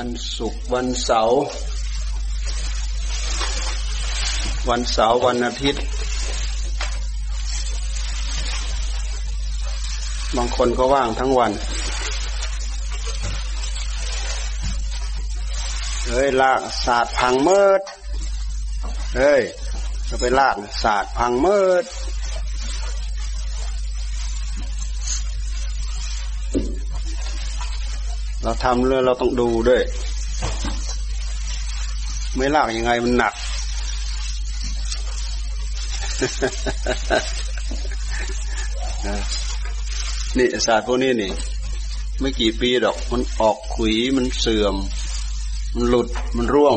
วันศุกร์วันเสาร์วันเสาร์วันอาทิตย์ บางคนก็ว่างทั้งวันเฮ้ยลากศาสตร์พังเมิดเฮ้ยจะไปลากศาสตร์พังเมิด ทำเรื่องเราต้องดูด้วย ไม่ลากยังไงมันหนัก นี่ศาสตร์พวกนี้นี่ ไม่กี่ปีดอก มันออกขุยมันเสื่อม มันหลุดมันร่วง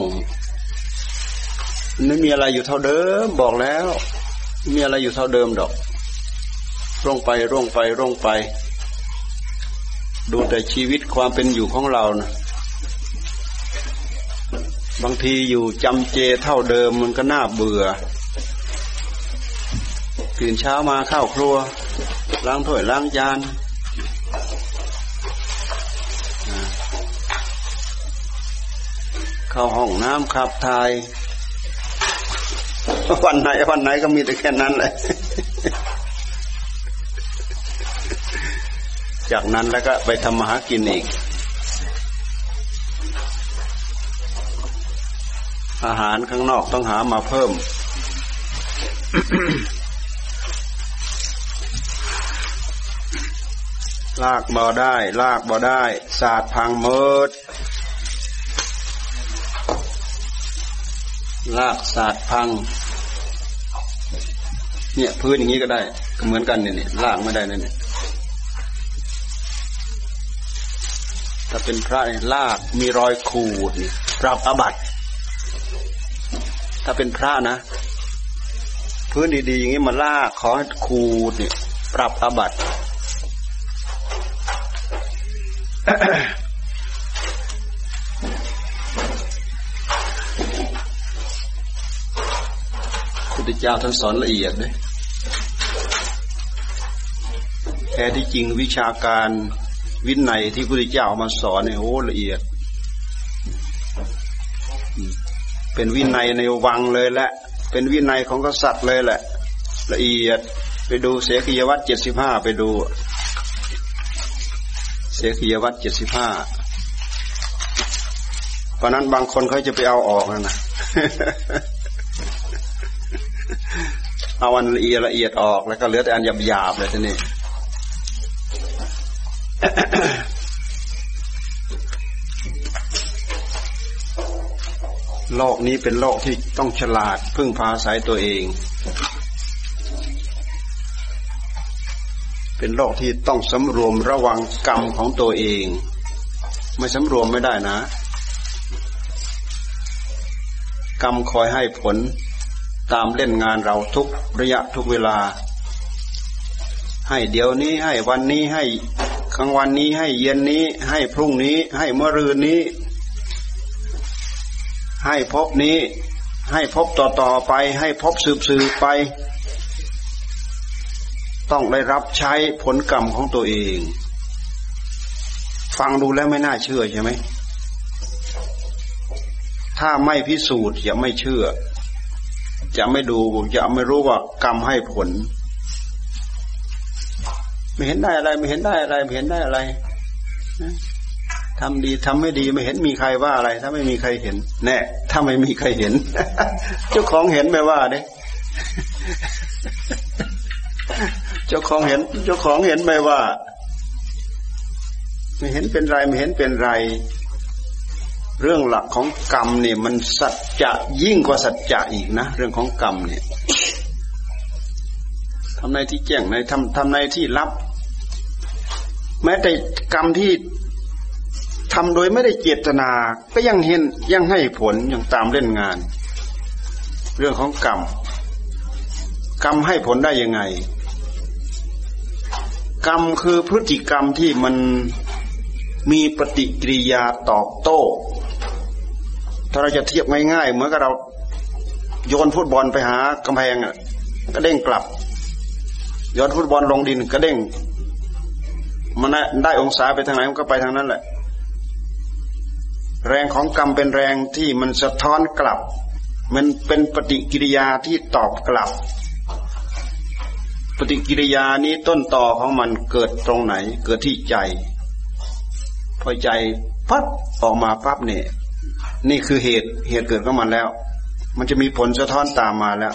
มันไม่มีอะไรอยู่เท่าเดิม บอกแล้ว มีอะไรอยู่เท่าเดิมดอก ร่วงไปร่วงไปร่วงไป ดูแต่ชีวิตความเป็นอยู่ของเรานะบางทีอยู่จำเจเท่าเดิมมันก็น่าเบื่อ ตื่นเช้ามาเข้าครัว ล้างถ้วยล้างจานเข้าห้องน้ำขับทายวันไหนวันไหนก็มีแต่แค่นั้นแหละ จากนั้นแล้วก็ไปทำมาหากินอีก อาหารข้างนอกต้องหามาเพิ่ม ลากบ่ได้ ลากบ่ได้ ศาสตร์พังเมิดลากศาสตร์พัง เนี่ย พื้นอย่างนี้ก็ได้ เหมือนกันเนี่ยลากไม่ได้เนี่ย ถ้าเป็นพระเนี่ยลากมีรอยขูดปรับอบัตถ้าเป็นพระนะ พื้นดีๆอย่างนี้มาลากขอขูดนี่ปรับอบัตพุทธเจ้าท่านสอนละเอียดเลยแท้ที่จริงวิชาการ วินัยที่พระพุทธเจ้ามาสอนเนี่ยโอ้ละเอียด เป็นวินัยในวังเลยแหละ เป็นวินัยของกษัตริย์เลยแหละ ละเอียดไปดูเสกียวัตรเจ็ดสิบห้าไปดู เสกียวัตรเจ็ดสิบห้าเพราะนั้นบางคนเขาจะไปเอาออกนะนะเอาอันละเอียดละเอียดออกแล้วก็เหลือแต่อันหยาบๆเลยทีนี้ โลกนี้เป็นโลกที่ต้องฉลาดพึ่งพาสายตัวเอง เป็นโลกที่ต้องสำรวมระวังกรรมของตัวเอง ไม่สำรวมไม่ได้นะ กรรมคอยให้ผลตามเล่นงานเราทุกระยะทุกเวลา ให้เดี๋ยวนี้ให้วันนี้ให้ กลางวันนี้ให้เย็นนี้ ให้พรุ่งนี้ ให้เมื่อรืนนี้ ให้พบนี้ ให้พบต่อต่อไป ให้พบสืบสืบไป ต้องได้รับใช้ผลกรรมของตัวเอง ฟังดูแล้วไม่น่าเชื่อใช่ไหมถ้าไม่พิสูจน์จะไม่เชื่อ จะไม่ดูจะไม่รู้ว่ากรรมให้ผล ไม่เห็นได้อะไร ไม่เห็นได้อะไร ไม่เห็นได้อะไรทำดีทำไม่ดีไม่เห็นมีใครว่าอะไร ถ้าไม่มีใครเห็น แน่ถ้าไม่มีใครเห็น เจ้าของเห็นไม่ว่าเด้เจ้าของเห็น เจ้าของเห็นไม่ว่า ไม่เห็นเป็นไรไม่เห็นเป็นไร เรื่องหลักของกรรมเนี่ยมันสัจจะยิ่งกว่าสัจจะอีกนะเรื่องของกรรมเนี่ยทำในที่แจ้งในทำทำในที่ลับ แม้แต่กรรมที่ทำโดยไม่ได้เจตนา ก็ยังเห็นยังให้ผลยังตามเล่นงาน เรื่องของกรรม กรรมให้ผลได้ยังไง กรรมคือพฤติกรรมที่มันมีปฏิกิริยาตอบโต้ ถ้าเราจะเทียบง่ายๆเหมือนกับเราโยนฟุตบอลไปหากำแพงก็เด้งกลับโยนฟุตบอลลงดินก็เด้ง มันได้องศาไปทางไหนมันก็ไปทางนั้นแหละ แรงของกรรมเป็นแรงที่มันสะท้อนกลับ มันเป็นปฏิกิริยาที่ตอบกลับ ปฏิกิริยานี้ต้นต่อของมันเกิดตรงไหน เกิดที่ใจ พอใจพัดออกมาปั๊บเนี่ยนี่คือเหตุเหตุเกิดของมันแล้ว มันจะมีผลสะท้อนตามมาแล้ว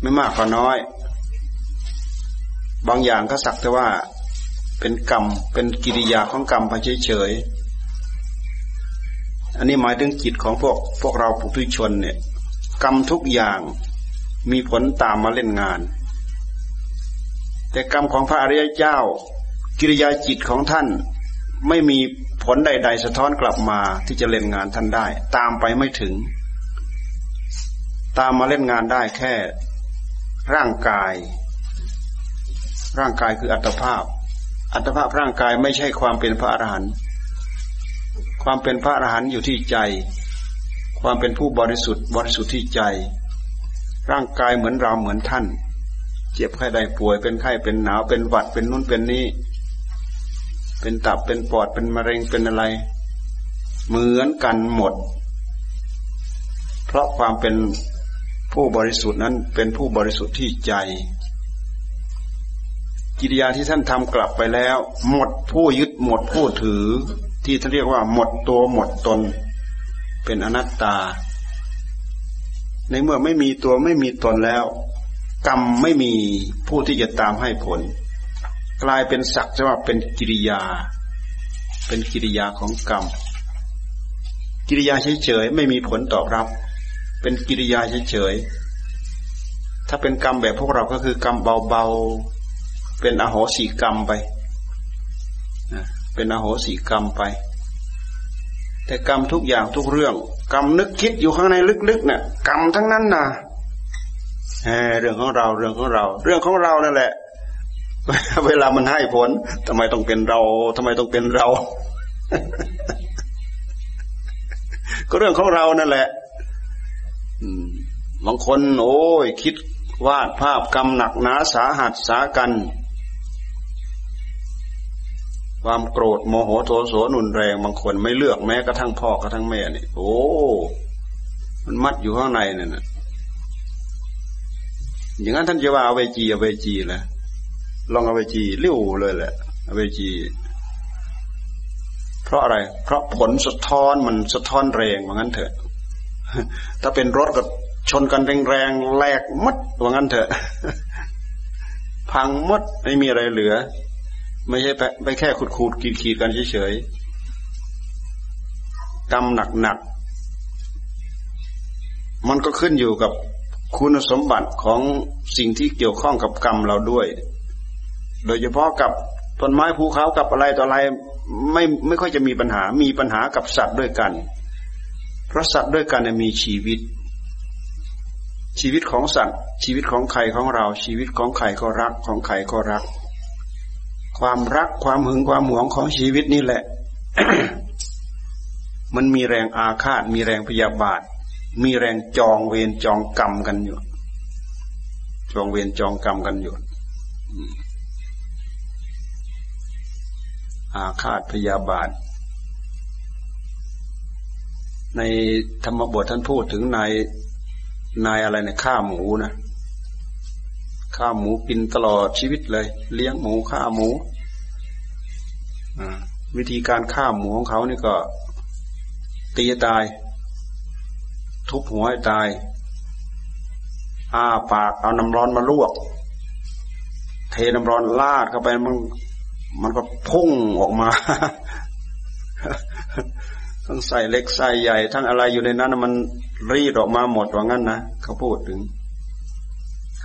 ไม่มากก็น้อย บางอย่างก็สักแต่ว่า เป็นกรรม เป็นกิริยาของกรรมไปเฉยๆอันนี้หมายถึงจิตของพวกพวกเราผู้ทุชนเนี่ย กรรมทุกอย่างมีผลตามมาเล่นงาน แต่กรรมของพระอริยเจ้า กิริยาจิตของท่านไม่มีผลใด ๆ สะท้อนกลับมาที่จะเล่นงานท่านได้ ตามไปไม่ถึง ตามมาเล่นงานได้แค่ ร่างกาย ร่างกายคืออัตภาพ อัตภาพร่างกายไม่ใช่ความเป็นพระอรหันต์ความเป็นพระอรหันต์อยู่ที่ใจ ความเป็นผู้บริสุทธิ์บริสุทธิ์ที่ใจ ร่างกายเหมือนเราเหมือนท่าน เจ็บไข้ได้ป่วยเป็นไข้เป็นหนาวเป็นหวัดเป็นนุ่นเป็นนี้ เป็นตับเป็นปอดเป็นมะเร็งเป็นอะไร เหมือนกันหมด เพราะความเป็นผู้บริสุทธิ์นั้นเป็นผู้บริสุทธิ์ที่ใจ กิริยาที่ท่านทำกลับไปแล้ว หมดผู้ยึดหมดผู้ถือ ที่ท่านเรียกว่า หมดตัวหมดตน เป็นอนัตตา ในเมื่อไม่มีตัวไม่มีตนแล้ว กรรมไม่มีผู้ที่จะตามให้ผล กลายเป็นศักดิ์ว่าเป็นกิริยา เป็นกิริยาของกรรม กิริยาเฉยๆไม่มีผลตอบรับ เป็นกิริยาเฉยๆถ้าเป็นกรรมแบบพวกเราก็คือกรรมเบาๆ เป็นอโหสิกรรมไปเป็นอโหสิกรรมไป แต่กรรมทุกอย่างทุกเรื่อง กรรมนึกคิดอยู่ข้างในลึกๆเนี่ยกรรมทั้งนั้นนะเรื่องของเราเรื่องของเรา เรื่องของเรานั่นแหละ เวลามันให้ผลทำไมต้องเป็นเราทำไมต้องเป็นเรา ก็เรื่องของเรานั่นแหละบางคน โอ้ยคิดวาดภาพกรรมหนักหนาสาหัสสากัน ความโกรธโมโหโทโสนุนแรงบางคนไม่เลือกแม้กระทั่งพ่อกระทั่งแม่นี่โอ้มันมัดอยู่ข้างในเนี่ยนะอย่างนั้นท่านจะว่าเอาเวจีเอาเวจีแหละลองเอาไปจีเลี้ยวเลยแหละเอาไปจี เพราะอะไร เพราะผลสะท้อนมันสะท้อนแรงว่างั้นเถอะ ถ้าเป็นรถก็ชนกันแรงๆแหลกมัดว่างั้นเถอะ พังมัดไม่มีอะไรเหลือ ไม่ใช่ไปแค่ขุดขูดขีดขีดกันเฉยๆกรรมหนักๆมันก็ขึ้นอยู่กับคุณสมบัติของสิ่งที่เกี่ยวข้องกับกรรมเราด้วย โดยเฉพาะกับต้นไม้ภูเขากับอะไรต่ออะไรไม่ไม่ค่อยจะมีปัญหา มีปัญหากับสัตว์ด้วยกัน เพราะสัตว์ด้วยกันมีชีวิต ชีวิตของสัตว์ ชีวิตของใครของเรา ชีวิตของใครก็รักของใครก็รัก ความรักความหึงความหวงของชีวิตนี่แหละ มันมีแรงอาฆาต มีแรงพยาบาท มีแรงจองเวรจองกรรมกันอยู่ จองเวรจองกรรมกันอยู่ อาฆาตพยาบาท ในธรรมบทท่านพูดถึงนายนายอะไรนี่ยฆ่าหมูนะ ฆ่าหมูกินตลอดชีวิตเลย เลี้ยงหมูฆ่าหมูวิธีการฆ่าหมูของเขานี่ก็ ตีตาย ทุบหัวให้ตายอ้าปากเอาน้ำร้อนมาลวก เทน้ำร้อนลาดเข้าไปมันมันก็พุ่งออกมาทั้งใส่เล็กใส่ใหญ่ ทั้งอะไรอยู่ในนั้นมันรีดออกมาหมดว่างั้นนะเขาพูดถึง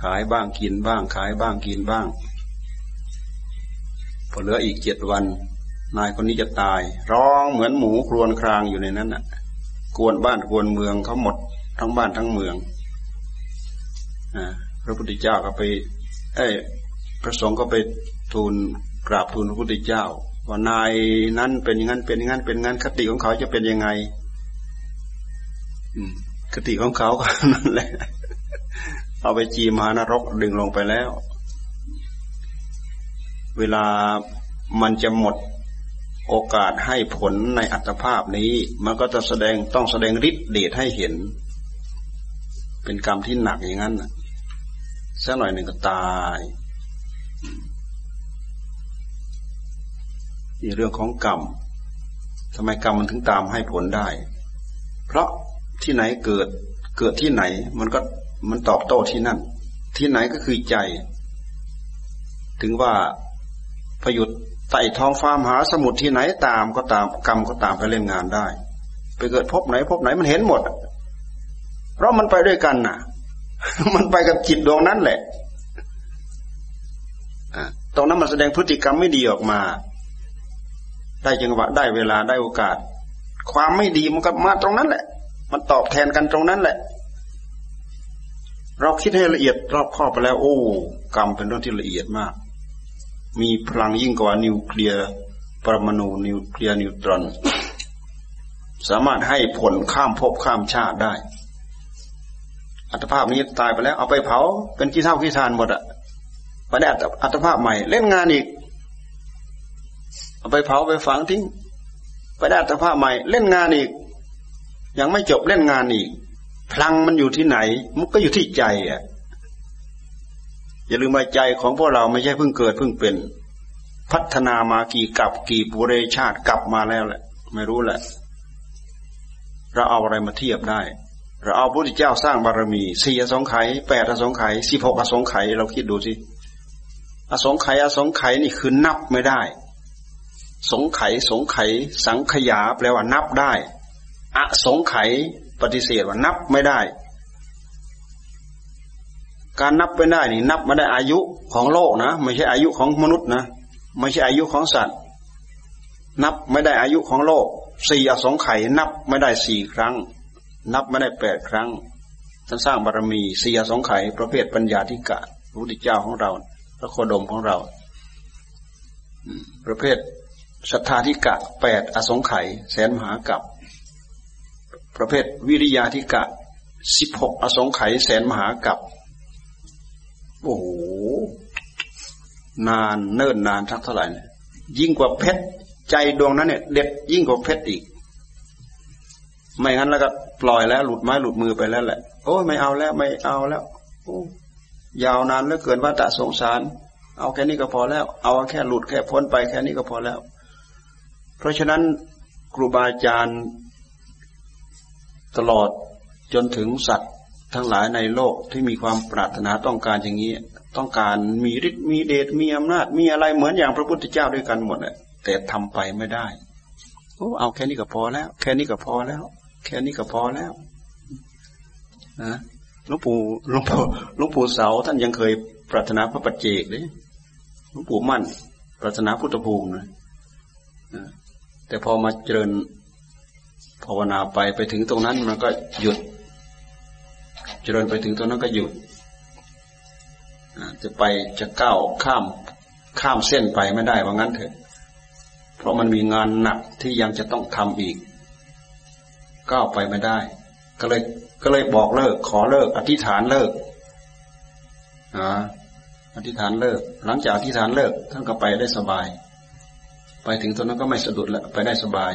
ขายบ้างกินบ้าง ขายบ้างกินบ้าง พอเหลืออีกเจ็ดวัน นายคนนี้จะตาย ร้องเหมือนหมูครวนครางอยู่ในนั้นน่ะ กวนบ้านกวนเมืองเขาหมดทั้งบ้านทั้งเมืองอพระพุทธเจ้าก็ไป เอ้พระสงฆ์ก็ไปทูลกราบทูลพระพุทธเจ้า ว่านายนั้นเป็นอย่างนั้นเป็นอย่างนั้นเป็นงั้นคติของเขาจะเป็นยังไงคติของเขาก็นั่นแหละ เอาไปจีมหานรกดึงลงไปแล้ว เวลามันจะหมดโอกาสให้ผลในอัตภาพนี้ มันก็จะแสดงต้องแสดงฤทธิ์เดชให้เห็น เป็นกรรมที่หนักอย่างนั้นสักหน่อยหนึ่งก็ตายนี่เรื่องของกรรมทำไมกรรมมันถึงตามให้ผลได้ เพราะที่ไหนเกิดเกิดที่ไหน มันก็ มันตอบโต้ที่นั่น ที่ไหนก็คือใจ ถึงว่าพยุดไต่ท้องฟ้ามหาสมุทรที่ไหนตามก็ตามกรรมก็ตามไปเล่นงานได้ ไปเกิดพบไหนพบไหนมันเห็นหมด เพราะมันไปด้วยกันน่ะ มันไปกับจิตดวงนั้นแหละตรงนั้นมันแสดงพฤติกรรมไม่ดีออกมา ได้จังหวะได้เวลาได้โอกาส ความไม่ดีมันก็มาตรงนั้นแหละ มันตอบแทนกันตรงนั้นแหละ เราคิดให้ละเอียดรอบครอบไปแล้ว โอ้ กรรมเป็นเรื่องที่ละเอียดมาก มีพลังยิ่งกว่านิวเคลียร์ปรมาณูนิวเคลียร์นิวตรอน สามารถให้ผลข้ามภพข้ามชาติได้ อัตภาพนี้ตายไปแล้ว เอาไปเผาเป็นขี้เท่าขี้ทานหมดอะไปได้อัตภาพใหม่ เล่นงานอีก เอาไปเผาไปฝังทิ้งไปได้อัตภาพใหม่ เล่นงานอีก ยังไม่จบเล่นงานอีก พลังมันอยู่ที่ไหน มันก็อยู่ที่ใจอะอย่าลืมว่าใจของพวกเราไม่ใช่เพิ่งเกิดเพิ่งเป็น พัฒนามากี่กับกี่ปุเรชาติกลับมาแล้วแหละ ไม่รู้แหละ เราเอาอะไรมาเทียบได้ เราเอาพระพุทธเจ้าสร้างบารมีสี่อสงไขยแปดอสงไขยสิบหกอสงไขยเราคิดดูสิอสงไขยอสงไขยนี่คือนับไม่ได้ สงไขยสงไขยสังขยาแปลว่านับได้ อสงไขย ปฏิเสธว่านับไม่ได้ การนับไปได้นี่นับไมาได้อายุของโลกนะ ไม่ใช่อายุของมนุษย์นะ ไม่ใช่อายุของสัตว์ นับไม่ได้อายุของโลกสี่อสงไขยนับไม่ได้สี่ครั้ง นับไม่ได้แปดครั้งท่านสร้างบารมีสี่อสงไขยประเภทปัญญาธิกะพระพุทธเจ้าของเรา พระโคดมของเรา ประเภทศรัทธาธิกะแปดอสงไขยแสนมหากับ ประเภทวิริยาธิกะสิบหกอสงไขยแสนมหากับโอ้โหนานเนิ่นนานสักเท่าไหร่เนี่ยยิ่งกว่าเพชรใจดวงนั้นเนี่ยเด็ดยิ่งกว่าเพชรอีก ไม่งั้นแล้วก็ปล่อยแล้ว หลุดไม้หลุดมือไปแล้วแหละ โอ้ไม่เอาแล้วไม่เอาแล้วโอ้ยาวนานเหลือเกินว่าตะสงสาร เอาแค่นี้ก็พอแล้ว เอาแค่หลุดแค่พ้นไปแค่นี้ก็พอแล้ว เพราะฉะนั้นครูบาอาจารย์ ตลอดจนถึงสัตว์ทั้งหลายในโลกที่มีความปรารถนาต้องการอย่างนี้ ต้องการมีฤทธิ์มีเดชมีอำนาจ มีอะไรเหมือนอย่างพระพุทธเจ้าด้วยกันหมดแหละแต่ทำไปไม่ได้โอ้เอาแค่นี้ก็พอแล้ว แค่นี้ก็พอแล้ว แค่นี้ก็พอแล้วนะหลวงปู่หลวงปู่หลวงปู่เสาท่านยังเคยปรารถนาพระปัจเจกเลยหลวงปู่มั่น ปรารถนาพุทธภูมินะแต่พอมาเจริญ ภาวนาไปไปถึงตรงนั้นมันก็หยุด เจริญไปถึงตรงนั้นก็หยุดจะไปจะก้าวข้ามข้ามเส้นไปไม่ได้ว่างั้นเถอะ เพราะมันมีงานหนักที่ยังจะต้องทำอีก ก้าวไปไม่ได้ ก็เลยก็เลยบอกเลิก ขอเลิก อธิษฐานเลิกอ่าอธิษฐานเลิก หลังจากอธิษฐานเลิกท่านก็ไปได้สบาย ไปถึงตรงนั้นก็ไม่สะดุดแล้วไปได้สบาย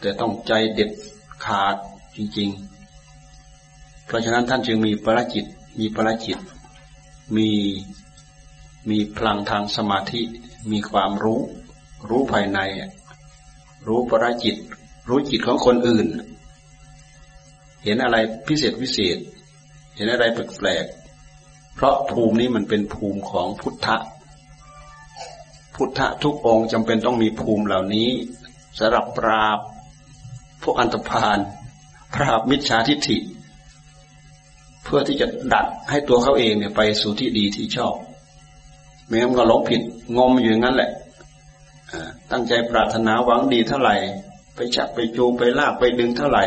แต่ต้องใจเด็ดขาดจริง ๆ เพราะฉะนั้นท่านจึงมีปรจิต มีปรจิต มีมีพลังทางสมาธิ มีความรู้ รู้ภายใน รู้ปรจิต รู้จิตของคนอื่น เห็นอะไรพิเศษพิเศษ เห็นอะไรแปลกๆ เพราะภูมินี้มันเป็นภูมิของพุทธะ พุทธะทุกองค์จำเป็นต้องมีภูมิเหล่านี้สำหรับปราบ พวกอันตรพานปราบมิจฉาทิฏฐิ เพื่อที่จะดัดให้ตัวเขาเองเนี่ยไปสู่ที่ดีที่ชอบไม่งั้นก็หลงผิดงมอยู่งั้นแหละตั้งใจปรารถนาหวังดีเท่าไหร่ ไปจับไปจูงไปลากไปดึงเท่าไหร่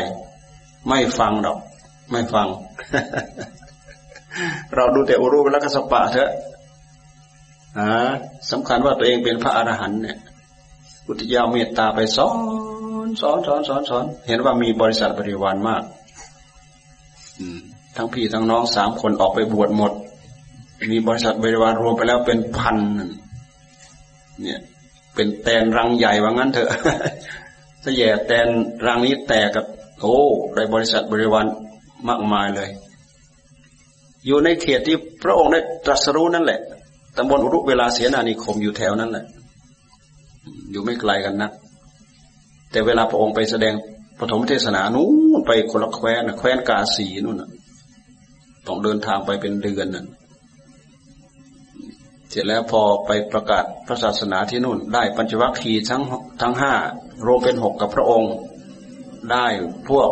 ไม่ฟังหรอก ไม่ฟัง เราดูแต่อุรุแล้วก็สปะเถอะสำคัญว่าตัวเองเป็นพระอรหันต์เนี่ยพุทธเจ้าเมตตาไปสอน สอนสอนสอนสอน เห็นว่ามีบริษัทบริวารมากอืมทั้งพี่ทั้งน้องสามคนออกไปบวชหมด มีบริษัทบริวารรวมไปแล้วเป็นพันเนี่ยพเป็นแตนรังใหญ่ว่างั้นเถอะถ้าแย่แตนรังนี้แตกกับโอ้ได้บริษัทบริวารมากมายเลย อยู่ในเขตที่พระองค์ได้ตรัสรู้นั่นแหละตำบลอุรุเวลาเสียนานิคมอยู่แถวนั้นแหละ อยู่ไม่ไกลกันนัก แต่เวลาพระองค์ไปแสดงปฐมเทศนานู้นไปคนละแคว้นแคว้นกาสีนู่นต้องเดินทางไปเป็นเดือนน่ะเสร็จแล้วพอไปประกาศพระศาสนาที่นู่น ได้ปัญจวัคคีย์ทั้งทั้งห้ารวมเป็นหกกับพระองค์ ได้พวก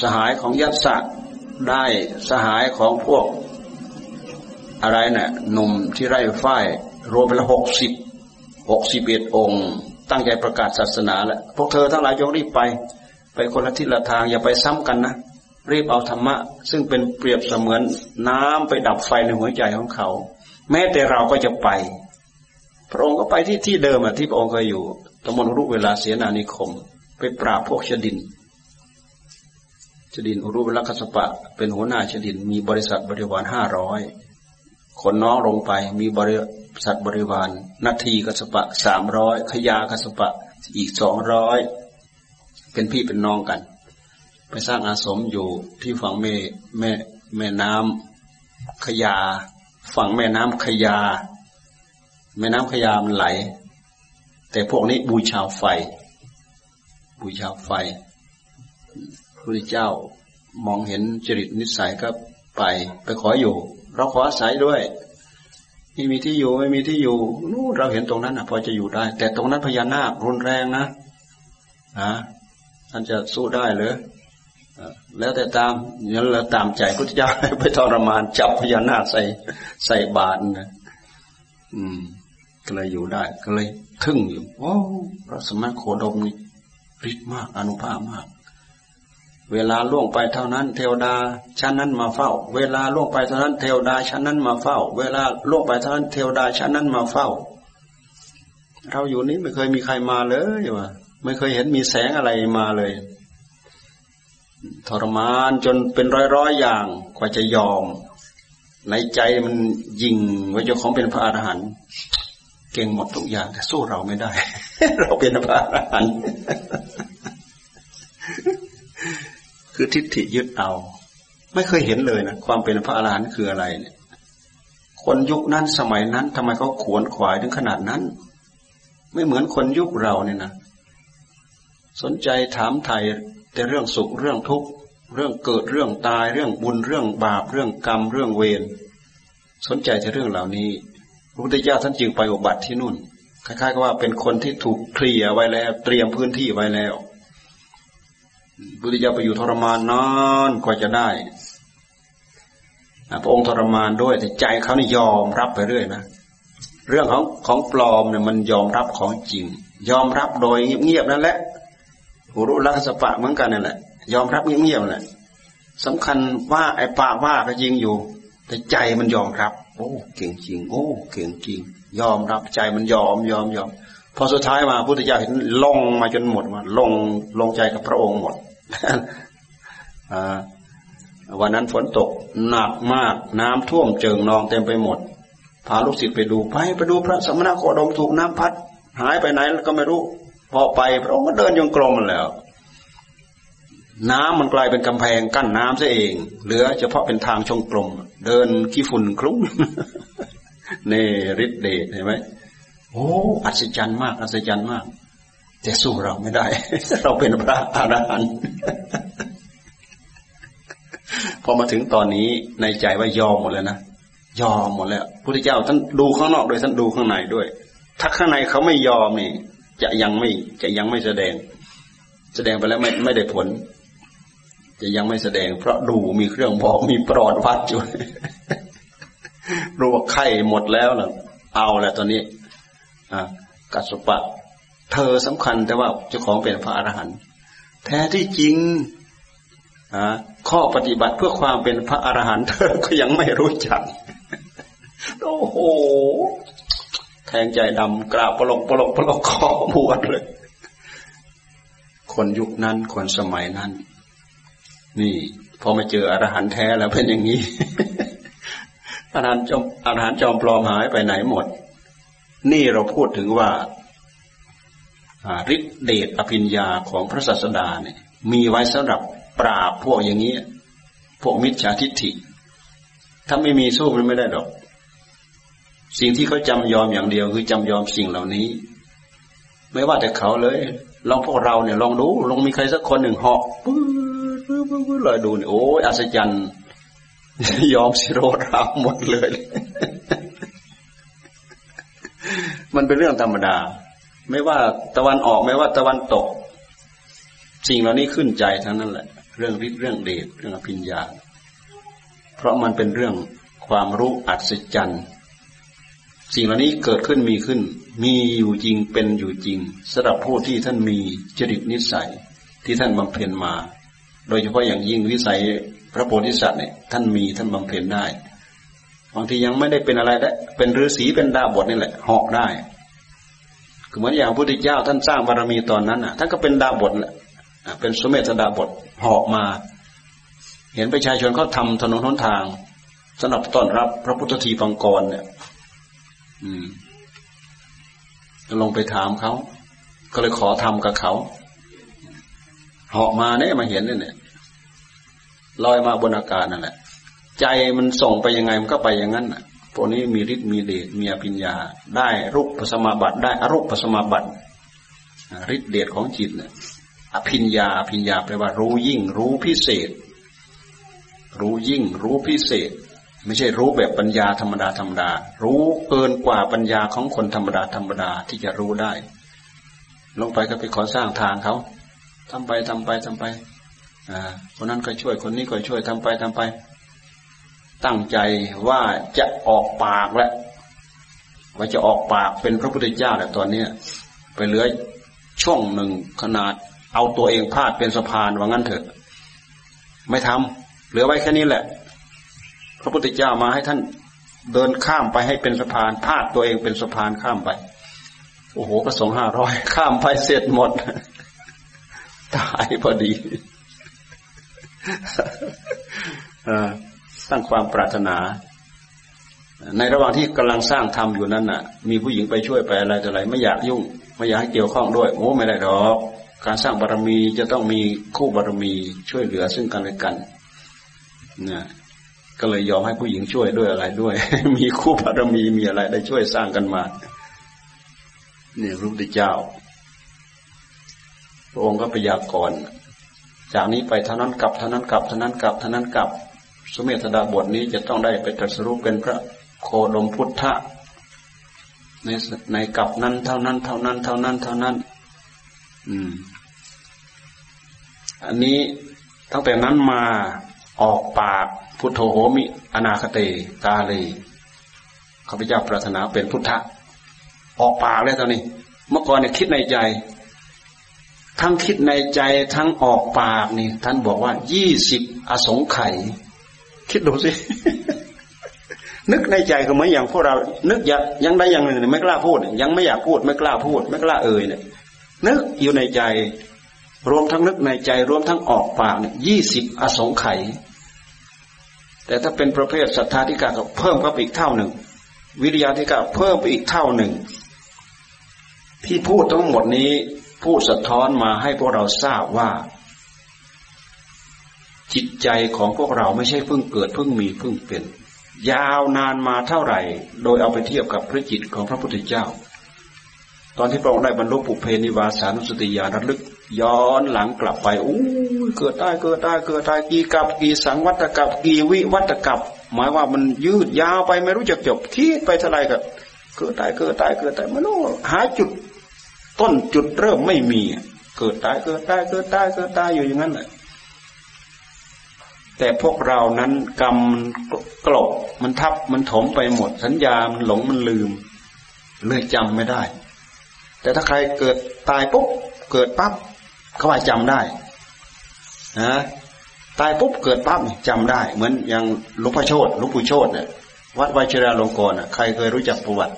สหายของยัตสะได้สหายของพวก อะไรเนะ่ยหนุ่มที่ไร่ฝ้ายรวมเป็นหกสิบหกสิบเอ็ดองค์ ตั้งใจประกาศศาสนาแหล้วพวกเธอทั้งหลายยกรีบไป ไปคนละทิศละทางอย่าไปซ้ำกันนะ รีบเอาธรรมะ ซึ่งเป็นเปรียบเสมือนน้ำไปดับไฟในหัวใจของเขา แม้แต่เราก็จะไป พระองค์ก็ไปที่ที่เดิมอะที่พระองค์เคยอยู่ตมนรุเวลาเสียนานิคม ไปปราบพวกชดินชดินอุรุเวลคัสปะ เป็นหัวหน้าชดินมีบริษัทบริวารห้าร้อย คนน้องลงไปมีบริษัทบริวารนาทีกัสปะสามร้อยขยากัสปะอีกสองร้อยเป็นพี่เป็นน้องกัน ไปสร้างอาสมอยู่ที่ฝั่งแม่แม่แม่น้ำขยา ฝั่งแม่น้ำขยา แม่น้ำขยามันไหล แต่พวกนี้บูชาไฟ บูชาไฟพระเจ้ามองเห็นจริตนิสัยก็ไปไปขออยู่ เราขออาศัยด้วยไม่มีที่อยู่ไม่มีที่อยู่นู่นเราเห็นตรงนั้นนะพอจะอยู่ได้ แต่ตรงนั้นพญานาครุนแรงนะนะท่านจะสู้ได้หรือแล้วแต่ตามยันเราตามใจพุทธเจ้าไปทรมานจับพญานาคใส่ใส่บาตรนะอืม ก็เลยอยู่ได้ ก็เลยทึ่งอยู่โอ้พระสมณโคดมนี่ฤทธิ์มากอนุภาพมาก เวลาล่วงไปเท่านั้นเทวดาชั้นนั้นมาเฝ้า เวลาล่วงไปเท่านั้นเทวดาชั้นนั้นมาเฝ้า เวลาล่วงไปเท่านั้นเทวดาชั้นนั้นมาเฝ้า เราอยู่นี้ไม่เคยมีใครมาเลยวะไม่เคยเห็นมีแสงอะไรมาเลย ทรมานจนเป็นร้อยร้อยอย่างกว่าจะยอม ในใจมันยิงว่าเจ้าของเป็นพระอรหันต์เก่งหมดทุกอย่างแต่สู้เราไม่ได้ เราเป็นพระอรหันต์ คือทิฏฐิยึดเอา ไม่เคยเห็นเลยนะความเป็นพระอรหันต์คืออะไรเนี่ย คนยุคนั้นสมัยนั้นทำไมเขาขวนขวายถึงขนาดนั้น ไม่เหมือนคนยุคเราเนี่ยนะสนใจถามไทยแต่เรื่องสุขเรื่องทุกข์เรื่องเกิดเรื่องตายเรื่องบุญเรื่องบาปเรื่องกรรมเรื่องเวรสนใจแต่เรื่องเหล่านี้พระพุทธเจ้าท่านจึงไปอุบัติที่นู่นคล้ายๆกับว่าเป็นคนที่ถูกเคลียไว้แล้ว เตรียมพื้นที่ไว้แล้ว พุทธเจ้าไปอยู่ทรมานนานกว่าจะได้พระองค์ทรมานด้วย แต่ใจเขานี่ยอมรับไปเรื่อยนะเรื่องของของปลอมเนี่ยมันยอมรับของจริง ยอมรับโดยเงียบๆนั่นแหละหูรุลักษปะเหมือนกันนั่นแหละ ยอมรับเงียบๆแหละสำคัญว่าไอ้ปากว่าก็จริงอยู่ แต่ใจมันยอมรับ โอ้เก่งจริง โอ้เก่งจริง ยอมรับใจมันยอมยอมยอมพอสุดท้ายมาพุทธเจ้าเห็นลงมาจนหมดมาลงลงใจกับพระองค์หมด วันนั้นฝนตกหนักมาก น้ำท่วมเจิงนองเต็มไปหมด พาลูกศิษย์ไปดูไปไปดูพระสมณโคดมถูกน้ำพัด หายไปไหนก็ไม่รู้ พอไปพระองค์ก็เดินยงกลมมันแล้ว น้ำมันกลายเป็นกำแพงกั้นน้ำซะเอง เหลือเฉพาะเป็นทางชงกลม เดินขี้ฝุ่นคลุ้งเนริดเดชเห็นไหมโอ้อัศจรรย์มากอัศจรรย์มาก แต่สู้เราไม่ได้ เราเป็นพระอรหันต์พอมาถึงตอนนี้ในใจว่ายอมหมดแล้วนะยอมหมดแล้วพุทธเจ้าท่านดูข้างนอกด้วยท่านดูข้างในด้วย ถ้าข้างในเขาไม่ยอมนี่จะยังไม่จะยังไม่แสดง แสดงไปแล้วไม่ไม่ได้ผล จะยังไม่แสดง เพราะดูมีเครื่องบอกมีปลอดวัดอยู่รู้ว่าไข่หมดแล้วนะเอาแล้วตอนนี้อ่ากัสปะ เธอสำคัญแต่ว่าเจ้าของเป็นพระอรหันต์แท้ที่จริงข้อปฏิบัติเพื่อความเป็นพระอรหันต์เธอก็ยังไม่รู้จัก โอ้โห แทงใจดำกราบปลกปลกปลกคอบวชเลย คนยุคนั้น คนสมัยนั้น นี่ พอมาเจออรหันต์แท้แล้วเป็นอย่างนี้ อรหันต์จอมอรหันต์จอมปลอมหายไปไหนหมด นี่เราพูดถึงว่า ฤทธิเดชอภิญญาของพระศาสดาเนี่ยมีไว้สำหรับปราบพวกอย่างนี้ พวกมิจฉาทิฏฐิ ถ้าไม่มีสู้มันไม่ได้ดอก สิ่งที่เขาจำยอมอย่างเดียว คือจำยอมสิ่งเหล่านี้ ไม่ว่าแต่เขาเลย ลองพวกเราเนี่ยลองดูลองมีใครสักคนหนึ่งเหาะปื้อปื้อปื้อเลยดูเนี่ยโอ้ยอัศจรรย์ยอมสิโรรามหมดเลย มันเป็นเรื่องธรรมดา ไม่ว่าตะวันออกไม่ว่าตะวันตก สิ่งเหล่านี้ขึ้นใจทั้งนั้นแหละ เรื่องฤทธิ์เรื่องเดชเรื่องอภิญญา เพราะมันเป็นเรื่องความรู้อัศจรรย์สิ่งเหล่านี้เกิดขึ้นมีขึ้น มีอยู่จริงเป็นอยู่จริงสำหรับผู้ที่ท่านมีจริตนิสัยที่ท่านบำเพ็ญมา โดยเฉพาะอย่างยิ่งวิสัยพระโพธิสัตว์เนี่ยท่านมีท่านบำเพ็ญได้บางทียังไม่ได้เป็นอะไรได้เป็นฤาษีเป็นดาบทนี่แหละหาะได้ เหมือนอย่างพระพุทธเจ้าท่านสร้างบารมีตอนนั้นอะท่านก็เป็นดาบทแหละเป็นสมเด็จดาบทเหาะมา เห็นประชาชนเขาทาถนนหนทางสำหรับต้อนรับพระพุทธทีปังกรเนี่ย อืมลงไปถามเขาก็เลยขอทำกับเขาเหาะมาเนี่ยมาเห็นเนี่ยลอยมาบนอากาศนั่นแหละใจมันส่งไปยังไงมันก็ไปอย่างนั้นอะ พวกนี้มีฤทธิ์มีเดชมีอภิญญา ได้รูปปัสมาบัติได้อรูปปัสมาบัติฤทธิ์เดชของจิตเนี่ยอภิญญาอภิญญาแปลว่ารู้ยิ่ง รู้พิเศษ รู้ยิ่ง รู้พิเศษ ไม่ใช่รู้แบบปัญญาธรรมดาธรรมดา รู้เกินกว่าปัญญาของคนธรรมดาธรรมดาที่จะรู้ได้ ลงไปก็ไปขอสร้างทางเขาทำไปทำไปทำไปคนนั้นก็ช่วยคนนี้ก็ช่วยทำไปทำไป ตั้งใจว่าจะออกปากแล้วว่าจะออกปากเป็นพระพุทธเจ้าแล้วตอนเนี้ยไปเหลือช่องหนึ่งขนาด เอาตัวเองพาดเป็นสะพานว่างั้นเถอะ ไม่ทำเหลือไว้แค่นี้แหละ พระพุทธเจ้ามาให้ท่านเดินข้ามไปให้เป็นสะพานพาดตัวเองเป็นสะพานข้ามไป โอ้โหกระสงห้าร้อยข้ามไปเสร็จหมดตายพอดี ตั้งความปรารถนา ในระหว่างที่กำลังสร้างทำอยู่นั้นน่ะ มีผู้หญิงไปช่วยไปอะไรต่ออะไร ไม่อยากยุ่ง ไม่อยากให้เกี่ยวข้องด้วยโอ้ไม่ได้หรอก การสร้างบารมีจะต้องมีคู่บารมีช่วยเหลือซึ่งกันและกันนะก็เลยยอมให้ผู้หญิงช่วยด้วยอะไรด้วย มีคู่บารมีมีอะไรได้ช่วยสร้างกันมาเนี่ยรูปที่เจ้าพระองค์ก็พยากรณ์จากนี้ไปเท่านั้นกลับเท่านั้นกลับเท่านั้นกลับเท่านั้นกลับ สมัยธดาบทนี้จะต้องได้ไปตรัสรู้เป็นพระโคดมพุทธะในในกลับนั้นเท่านั้นเท่านั้นเท่านั้นเท่านั้น อืม อันนี้ตั้งแต่นั้นมาออกปากพุทโธโหมิ อนาคเตกาเลยข้าพเจ้าปรารถนาเป็นพุทธะออกปากเลยตอนนี้ เมื่อก่อนเนี่ยคิดในใจ ทั้งคิดในใจทั้งออกปากนี่ ท่านบอกว่ายี่สิบอสงไขย คิดดูสิ นึกในใจก็เหมือนอย่างพวกเรา นึกอยากยังได้อย่างหนึ่งไม่กล้าพูด ยังไม่อยากพูด ไม่กล้าพูด ไม่กล้าเอ่ยเนี่ย นึกอยู่ในใจ รวมทั้งนึกในใจ รวมทั้งออกปากเนี่ยยี่สิบอสงไขยแต่ถ้าเป็นประเภทศรัทธาธิกาก็เพิ่มเข้าไปอีกเท่าหนึ่ง วิริยะธิกาเพิ่มไปอีกเท่าหนึ่ง ที่พูดทั้งหมดนี้ผู้สะท้อนมาให้พวกเราทราบว่า จิตใจของพวกเราไม่ใช่เพิ่งเกิดเพิ่งมีเพิ่งเป็น ยาวนานมาเท่าไหร่ โดยเอาไปเทียบกับพระจิตของพระพุทธเจ้า ตอนที่พระองค์ได้บรรลุปุเพนิวาสานุสติญาณระลึก ย้อนหลังกลับไปอู้เกิดได้เกิดได้เกิดได้กี่กับกี่สังวัตกับกี่วิวัตกับหมายว่ามันยืดยาวไปไม่รู้จักจบคิดไปเท่าไรก็เกิดได้เกิดได้เกิดได้ไม่รู้หาจุด ต้นจุดเริ่มไม่มี เกิดตายเกิดตายเกิดตายเกิดตายอยู่อย่างนั้นแหละ แต่พวกเรานั้นกรรมกลบมันทับมันถมไปหมด สัญญามันหลงมันลืมเลยจำไม่ได้ แต่ถ้าใครเกิดตายปุ๊บเกิดปั๊บเขาว่าจำได้นะตายปุ๊บเกิดปั๊บจำได้ เหมือนอย่างหลวงพ่อโชตหลวงปู่โชตเนี่ยวัดวชิราลงกรณ์ใครเคยรู้จักประวัติ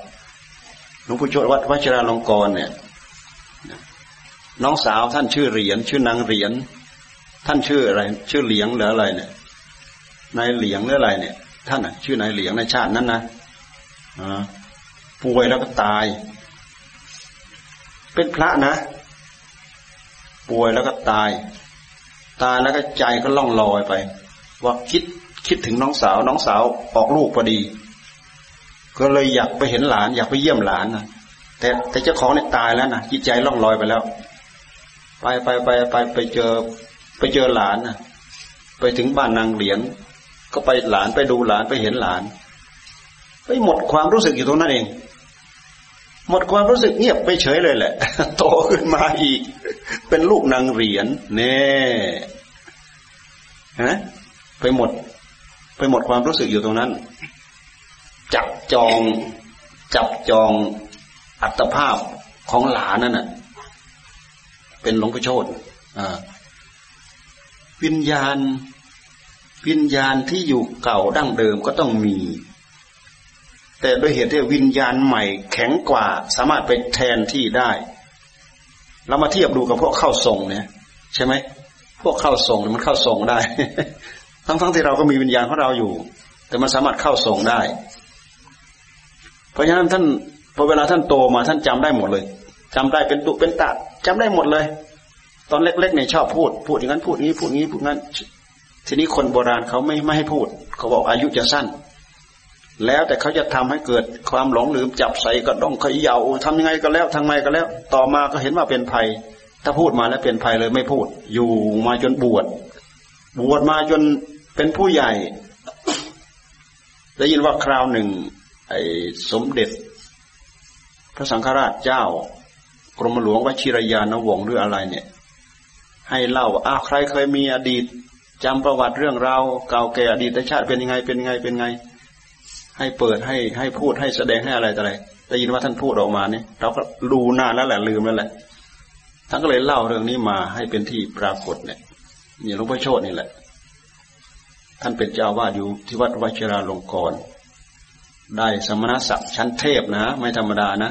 หลวงปู่โชตวัดวชิราลงกรณ์เนี่ยน้องสาวท่านชื่อเหรียญชื่อนางเหรียญ ท่านชื่ออะไร ชื่อเหลียงหรืออะไรเนี่ยนายเหลียงหรืออะไรเนี่ย ท่านอะชื่อนายเหลียงในชาตินั้นนะป่วยแล้วก็ตาย เป็นพระนะ ป่วยแล้วก็ตาย ตายแล้วก็ใจก็ล่องลอยไป ว่าคิดคิดถึงน้องสาว น้องสาวออกลูกพอดี ก็เลยอยากไปเห็นหลาน อยากไปเยี่ยมหลานนะแต่แต่เจ้าของเนี่ยตายแล้วนะจิตใจล่องลอยไปแล้ว ไปไปไปไปไปเจอ ไปเจอหลานนะไปถึงบ้านนางเหรียญก็ไปหลานไปดูหลานไปเห็นหลาน ไปหมดความรู้สึกอยู่ตรงนั้นเอง หมดความรู้สึกเงียบไปเฉยเลยแหละ โตขึ้นมาอีก เป็นลูกนางเหรียญเน่ฮะไปหมด ไปหมดความรู้สึกอยู่ตรงนั้น จับจอง จับจองอัตภาพของหลานนั่นน่ะ เป็นหลวงพ่อโชต วิญญาณ วิญญาณที่อยู่เก่าดั้งเดิมก็ต้องมี แต่ด้วยเหตุที่วิญญาณใหม่แข็งกว่า สามารถไปแทนที่ได้เรามาเทียบดูกับพวกเข้าทรงเนี่ย ใช่ไหมพวกเข้าทรงมันเข้าทรงได้ ทั้งๆทที่เราก็มีวิญญาณของเราอยู่ แต่มันสามารถเข้าทรงได้ เพราะฉะนั้นท่านพอเวลาท่านโตมาท่านจำได้หมดเลยจำได้เป็นตุเป็นตะจำได้หมดเลย ตอนเล็กๆเนี่ยชอบพูด พูดอย่างนั้นพูดนี้พูดนี้พูดงั้น ทีนี้คนโบราณเขาไม่ไม่ให้พูด เขาบอกอายุจะสั้น แล้วแต่เขาจะทำให้เกิดความหลงลืมจับใส่กระด้งขย่าทำยังไงก็แล้วทางไงก็แล้ว ต่อมาก็เห็นว่าเป็นภัย ถ้าพูดมาแล้วเป็นภัยเลยไม่พูด อยู่มาจนบวชบวชมาจนเป็นผู้ใหญ่ ได้ยินว่าคราวหนึ่ง ไอ้สมเด็จ พระสังฆราชเจ้ากรมหลวงวชิรยานวงศ์หรืออะไรเนี่ย ให้เล่าอ้าใครเคยมีอดีตจำประวัติเรื่องราวเก่าแก่อดีตชาติเป็นยังไงเป็นยังไงเป็นไง ให้เปิดให้ให้พูดให้แสดงให้อะไรต่ออะไรได้ยินว่าท่านพูดออกมาเนี่ยเราก็ดูนานแล้วแหละลืมแล้วแหละท่านก็เลยเล่าเรื่องนี้มาให้เป็นที่ปรากฏเนี่ยนี่หลวงพ่อโชตนี่แหละ ท่านเป็นเจ้าวาดอยู่ที่วัดวชิราลงกรณ์ได้สมณศักดิ์ชั้นเทพนะ ไม่ธรรมดานะ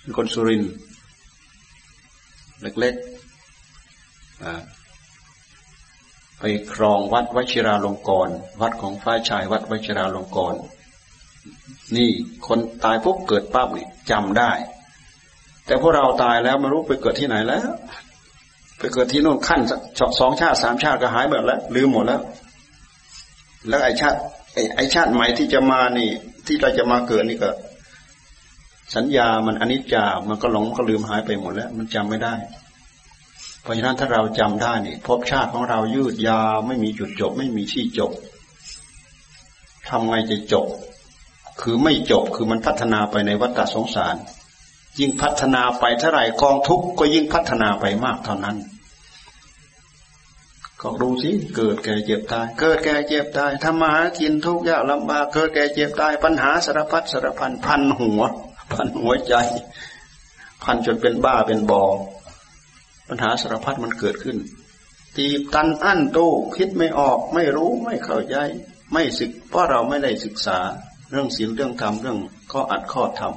เป็นคนสุรินเล็กๆ ไปครองวัดวชิราลงกรณ์วัดของฟ้ายชายวัดวชิราลงกรณ์นี่คนตายปุ๊บเกิดปั๊บนี่จำได้ แต่พวกเราตายแล้วไม่รู้ไปเกิดที่ไหนแล้ว ไปเกิดที่โน่นขั้นสองชาติสามชาติก็หายหมดแล้วลืมหมดแล้ว แล้วไอชาติไอชาติใหม่ที่จะมานี่ ที่เราจะมาเกิดนี่ก็สัญญามันอนิจจา มันก็หลงก็ลืมหายไปหมดแล้ว มันจำไม่ได้ เพราะฉะนั้นถ้าเราจำได้นี่ภพชาติของเรายืดยาวไม่มีจุดจบ ไม่มีที่จบทำไงจะจบ คือไม่จบคือมันพัฒนาไปในวัฏสงสาร ยิ่งพัฒนาไปเท่าไหร่กองทุกข์ก็ยิ่งพัฒนาไปมากเท่านั้นก็ดูสิเกิดแก่เจ็บตาย เกิดแก่เจ็บตายทำมาหากินทุกข์ยากลำบากเกิดแก่เจ็บตาย ปัญหาสารพัดสารพันพันหัว พันหัวใจ พันจนเป็นบ้าเป็นบอ ปัญหาสารพัดมันเกิดขึ้นตีตันอั้นตู้คิดไม่ออกไม่รู้ไม่เข้าใจ ไม่ศึก เพราะเราไม่ได้ศึกษาเรื่องศีลเรื่องธรรมเรื่องข้ออัดข้อธรรม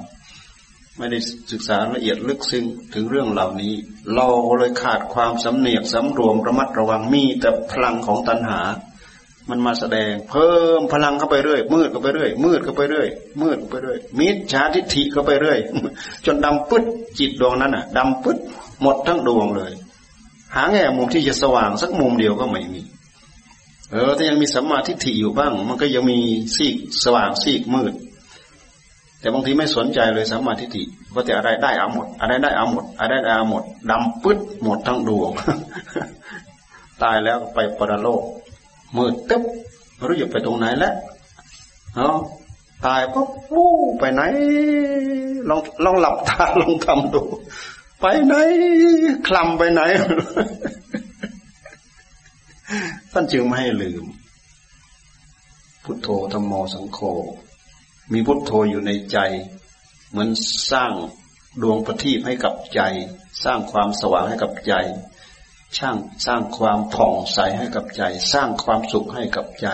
ไม่ได้ศึกษาละเอียดลึกซึ้งถึงเรื่องเหล่านี้ เราเลยขาดความสำเนียกสำรวมระมัดระวังมีแต่พลังของตัณหา มันมาแสดง เพิ่มพลังเข้าไปเรื่อย มืดเข้าไปเรื่อย มืดเข้าไปเรื่อยมืดเข้าไปเรื่อยมิจฉาทิฏฐิเข้าไปเรื่อย จนดำปึ๊ดจิตดวงนั้นอะดำปึ๊ด หมดทั้งดวงเลย หาแง่มุมที่จะสว่างสักมุมเดียวก็ไม่มี เออถ้ายังมีสัมมาทิฏฐิอยู่บ้าง มันก็ยังมีซีกสว่างซีกมืด แต่บางทีไม่สนใจเลยสัมมาทิฏฐิว่าแต่อะไรได้เอาหมด อะไรได้เอาหมด อะไรได้เอาหมดดำปึ๊ดหมดทั้งดวง ตายแล้วไปปรโลกมืดตึ๊บไม่รู้อยู่ไปตรงไหนแล้วเนาะตายปุ๊บวู้ไปไหนลองลองหลับตาลองทำดู ไปไหนคลำไปไหนท่านจึงไม่ให้ลืม พุทโธธรรมโมสังโฆมีพุทโธอยู่ในใจ เหมือนสร้างดวงประทีปให้กับใจ สร้างความสว่างให้กับใจช่างสร้างความผ่องใสให้กับใจ สร้างความสุขให้กับใจ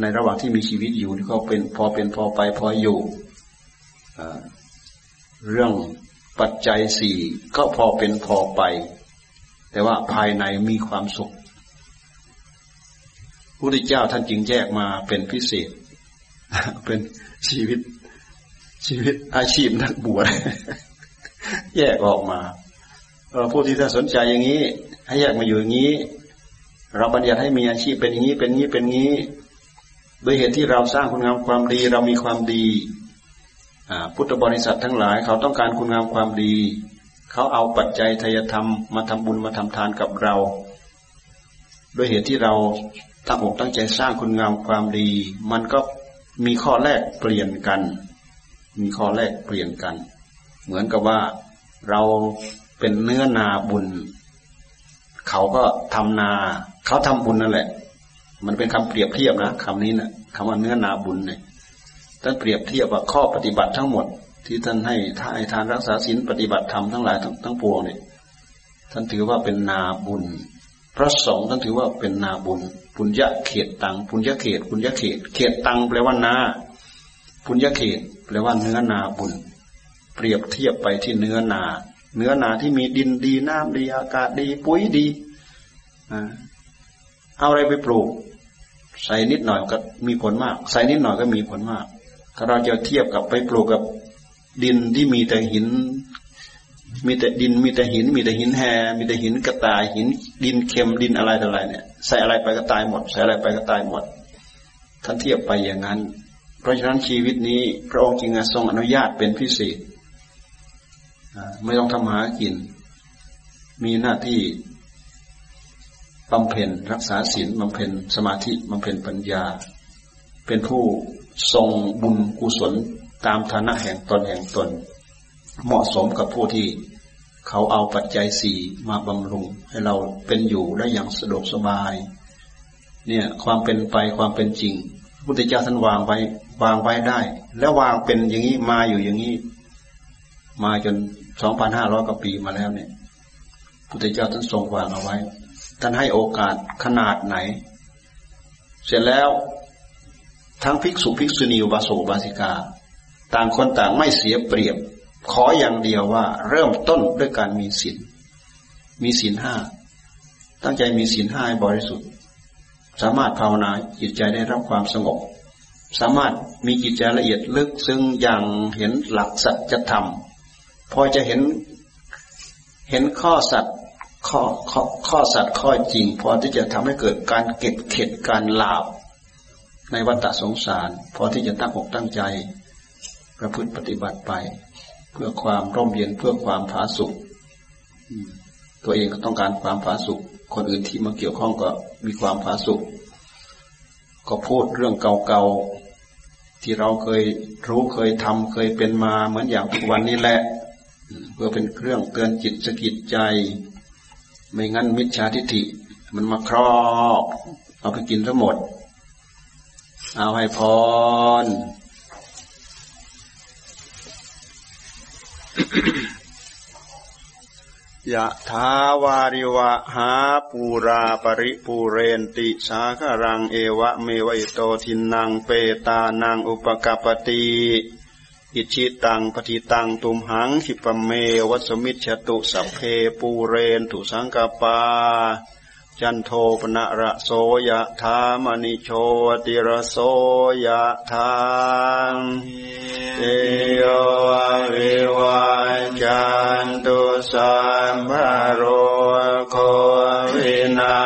ในระหว่างที่มีชีวิตอยู่ก็เป็นพอเป็นพอไปพออยู่เรื่อง ปัจจัยสี่ก็พอเป็นพอไป แต่ว่าภายในมีความสุขพระพุทธเจ้าท่านจึงแยกมาเป็นพิเศษ เป็นชีวิตชีวิตอาชีพนักบวชแยกออกมาผู้ที่ท่านสนใจอย่างนี้ ให้อยกมาอยู่อย่างนี้ เราบัญญัติให้มีอาชีพเป็นอย่างนี้เป็นนี้เป็นนี้ โดยเหตุที่เราสร้างคุณงามความดี เรามีความดี พุทธบริษัททั้งหลายเขาต้องการคุณงามความดี เขาเอาปัจจัยทายธรรมมาทำบุญมาทำทานกับเราโดยเหตุที่เราตั้งอกตั้งใจสร้างคุณงามความดี มันก็มีข้อแรกเปลี่ยนกัน มีข้อแรกเปลี่ยนกัน เหมือนกับว่าเราเป็นเนื้อนาบุญ เขาก็ทำนา เขาทำบุญนั่นแหละ มันเป็นคำเปรียบเทียบนะคำนี้นะคำว่าเนื้อนาบุญเนี่ย ท่านเปรียบเทียบว่าข้อปฏิบัติทั้งหมด ที่ท่านให้ท่านทานรักษาศีลปฏิบัติธรรมทั้งหลายทั้งทั้งปวงเนี่ยท่านถือว่าเป็นนาบุญ พระสงฆ์ท่านถือว่าเป็นนาบุญ ปุญญะเขตตังปุญญะเขตปุญญะเขต เขตตังแปลว่านาปุญญะเขตแปลว่าเนื้อนาบุญ เปรียบเทียบไปที่เนื้อนา เนื้อนาที่มีดินดีน้ำดีอากาศดีปุ๋ยดีเอาอะไรไปปลูก ใส่นิดหน่อยก็มีผลมาก ใส่นิดหน่อยก็มีผลมาก ถ้าเราจะเทียบกับไปปลูกกับดินที่มีแต่หิน มีแต่ดินมีแต่หิน มีแต่หินแฮมีแต่หินกระต่ายหิน ดินเค็มดินอะไรต่ออะไรเนี่ยใส่อะไรไปก็ตายหมด ใส่อะไรไปก็ตายหมด ท่านเทียบไปอย่างนั้น เพราะฉะนั้นชีวิตนี้ พระองค์จึงทรงอนุญาตเป็นพิเศษไม่ต้องทำหากิน มีหน้าที่บำเพ็ญรักษาศีลบำเพ็ญสมาธิบำเพ็ญปัญญา เป็นผู้ ทรงบุญกุศลตามฐานะแห่งตนแห่งตน เหมาะสมกับผู้ที่เขาเอาปัจจัยสี่มาบำรุง ให้เราเป็นอยู่ได้อย่างสะดวกสบาย เนี่ยความเป็นไปความเป็นจริงพุทธเจ้าท่านวางไว้วางไว้ได้ แล้ววางเป็นอย่างนี้มาอยู่อย่างนี้ มาจนสองพันห้าร้อยกว่าปีมาแล้วเนี่ยพุทธเจ้าท่านทรงวางเอาไว้ท่านให้โอกาสขนาดไหน เสร็จแล้ว ทั้งภิกษุภิกษุณีอุบาสกอุบาสิกา ต่างคนต่างไม่เสียเปรียบ ขออย่างเดียวว่าเริ่มต้นด้วยการมีศีลมีศีลห้าตั้งใจมีศีลห้าบริสุทธิ์ สามารถภาวนาจิตใจได้รับความสงบ สามารถมีจิตใจละเอียดลึกซึ่งอย่างเห็นหลักสัจธรรมพอจะเห็นเห็นข้อสัตว์ข้อข้อข้อสัตว์ข้อจริง พอที่จะทำให้เกิดการเก็บเข็ดการลาบ ในวัฏสงสารพอที่จะตั้งอกตั้งใจ ประพฤติปฏิบัติไป เพื่อความร่มเย็นเพื่อความผาสุกตัวเองก็ต้องการความผาสุกคนอื่นที่มาเกี่ยวข้องก็มีความผาสุกก็พูดเรื่องเก่าๆที่เราเคยรู้เคยทำเคยเป็นมาเหมือนอย่างทุกวันนี้แหละ เพื่อเป็นเครื่องเตือนจิตสกิดใจ ไม่งั้นมิจฉาทิฏฐิ มันมาครอบ เอาไปกินทั้งหมด เอาให้พรยะถาวาริวะหาปูรา ปะริปูเรนติสาคะรังเอวะเมวะ อิโตทินนังเปตานังอุปะกัปปะติอิจฉิตังปัตถิตังตุมหังขิปปะเมวะ สะมิชฌะตุสัพเพปูเรนตุสังกัปปา จันโทปัณณะระโสยะถา มะณิโชติระโสยะถาเอโยวิวัจันตุสัมภโรโควินา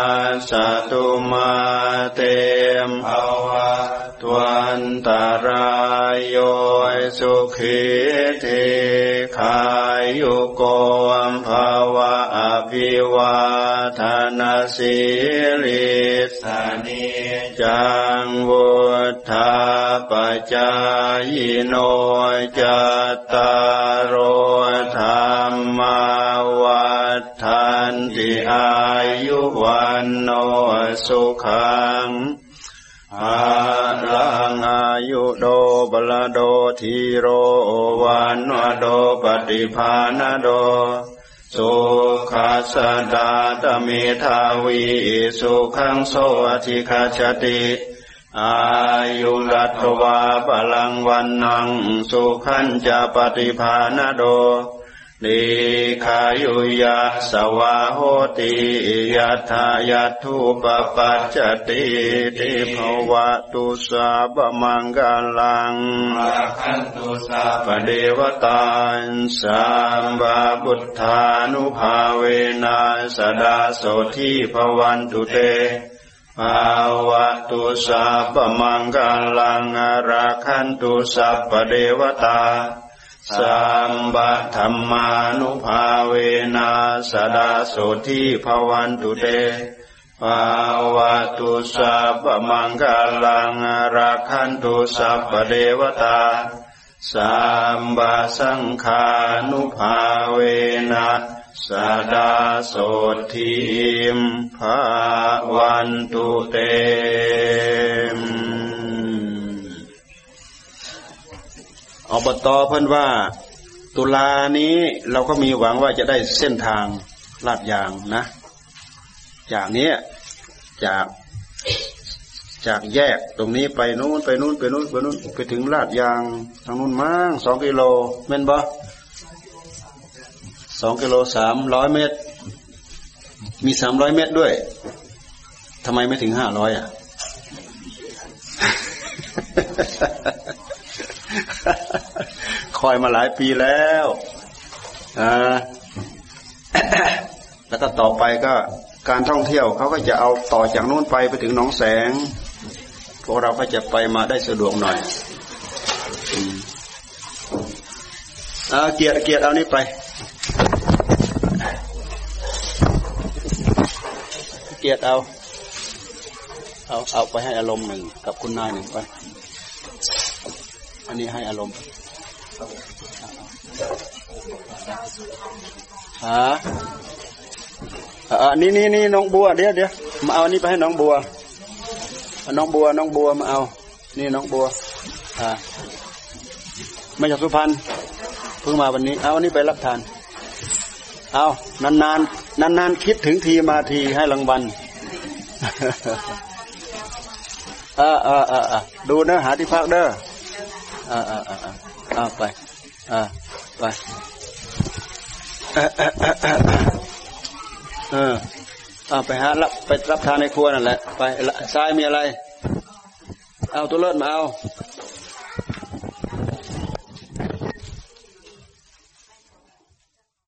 สตุมาเตมภาวะ วันตารายโยสุขีเทขายุโกมภาวะอภิวาทนาสิริสานิจังวุฒาปจายโนจัตตารโอธรรมวัฏันติอายุวันโนสุขัง บลโดทีโรวันวโดปฏิภาณโดสุขัสดาตเมทาวีสุขังโสอธิคาชติอายุรัตวาบาลังวันนังสุขันจะปฏิภาณโด ลิขายุยาสวาโหติยัตายาทุปปัจจติติภวะตุสาบมังกาลังราคันตุสาปเดวตาสัมบาบุทธานุภาเวนัสดาโสทีภวันตุเตภาวะตุสัพมังกัลังราคันตุสัพเดวตา สัมบัธรรมานุภาเวนัสดาโสทีภวันตุเตภาวะตุสัพมังกลังราคันตุสัพเดวตาสัมบาสังขานุภาเวนะสดาโสทิมภาวันตุเตม อบตเพิ่นว่า ตุลานี้เราก็มีหวังว่าจะได้เส้นทางลาดยางนะ จากนี้จากจากแยกตรงนี้ไปนู้นไปนู้นไปนู้นไปนู้นไปถึงลาดยางทางนู้นมั้งสองกิโลเมนบ่สองกิโลสามร้อยเมตร มีสามร้อยเมตรด้วยทำไมไม่ถึงห้าร้อยอะ คอยมาหลายปีแล้วอ่าแล้วก็ต่อไปก็การท่องเที่ยวเขาก็จะเอาต่อจากนู้นไปไปถึงหนองแสง พวกเราก็จะไปมาได้สะดวกหน่อยอ่าเกียรติเกียรติเอานี้ไป เกียรติเอา เอาเอาไปให้อารมณ์หนึ่งกับคุณนายหนึ่งไป อันนี้ให้อารมณ์ฮะอันนี้นี่นี่น้องบัวเดี๋ยวเดี๋ยวมาเอาอันนี้ไปให้น้องบัว น้องบัว น้องบัวมาเอา นี่น้องบัวอ่ามาจากสุพรรณเพิ่งมาวันนี้ เอาอันนี้ไปรับทาน เอานานนานนานนานคิดถึงทีมาทีให้รางวัลออเออเออดูเนื้อหาที่พักเด้อ ออเออเออเออไปเออไปเออเอาไปหารับไปรับทานในครัวนั่นแหละ ไปซ้ายมีอะไร เอาตัวเลิศมาเอา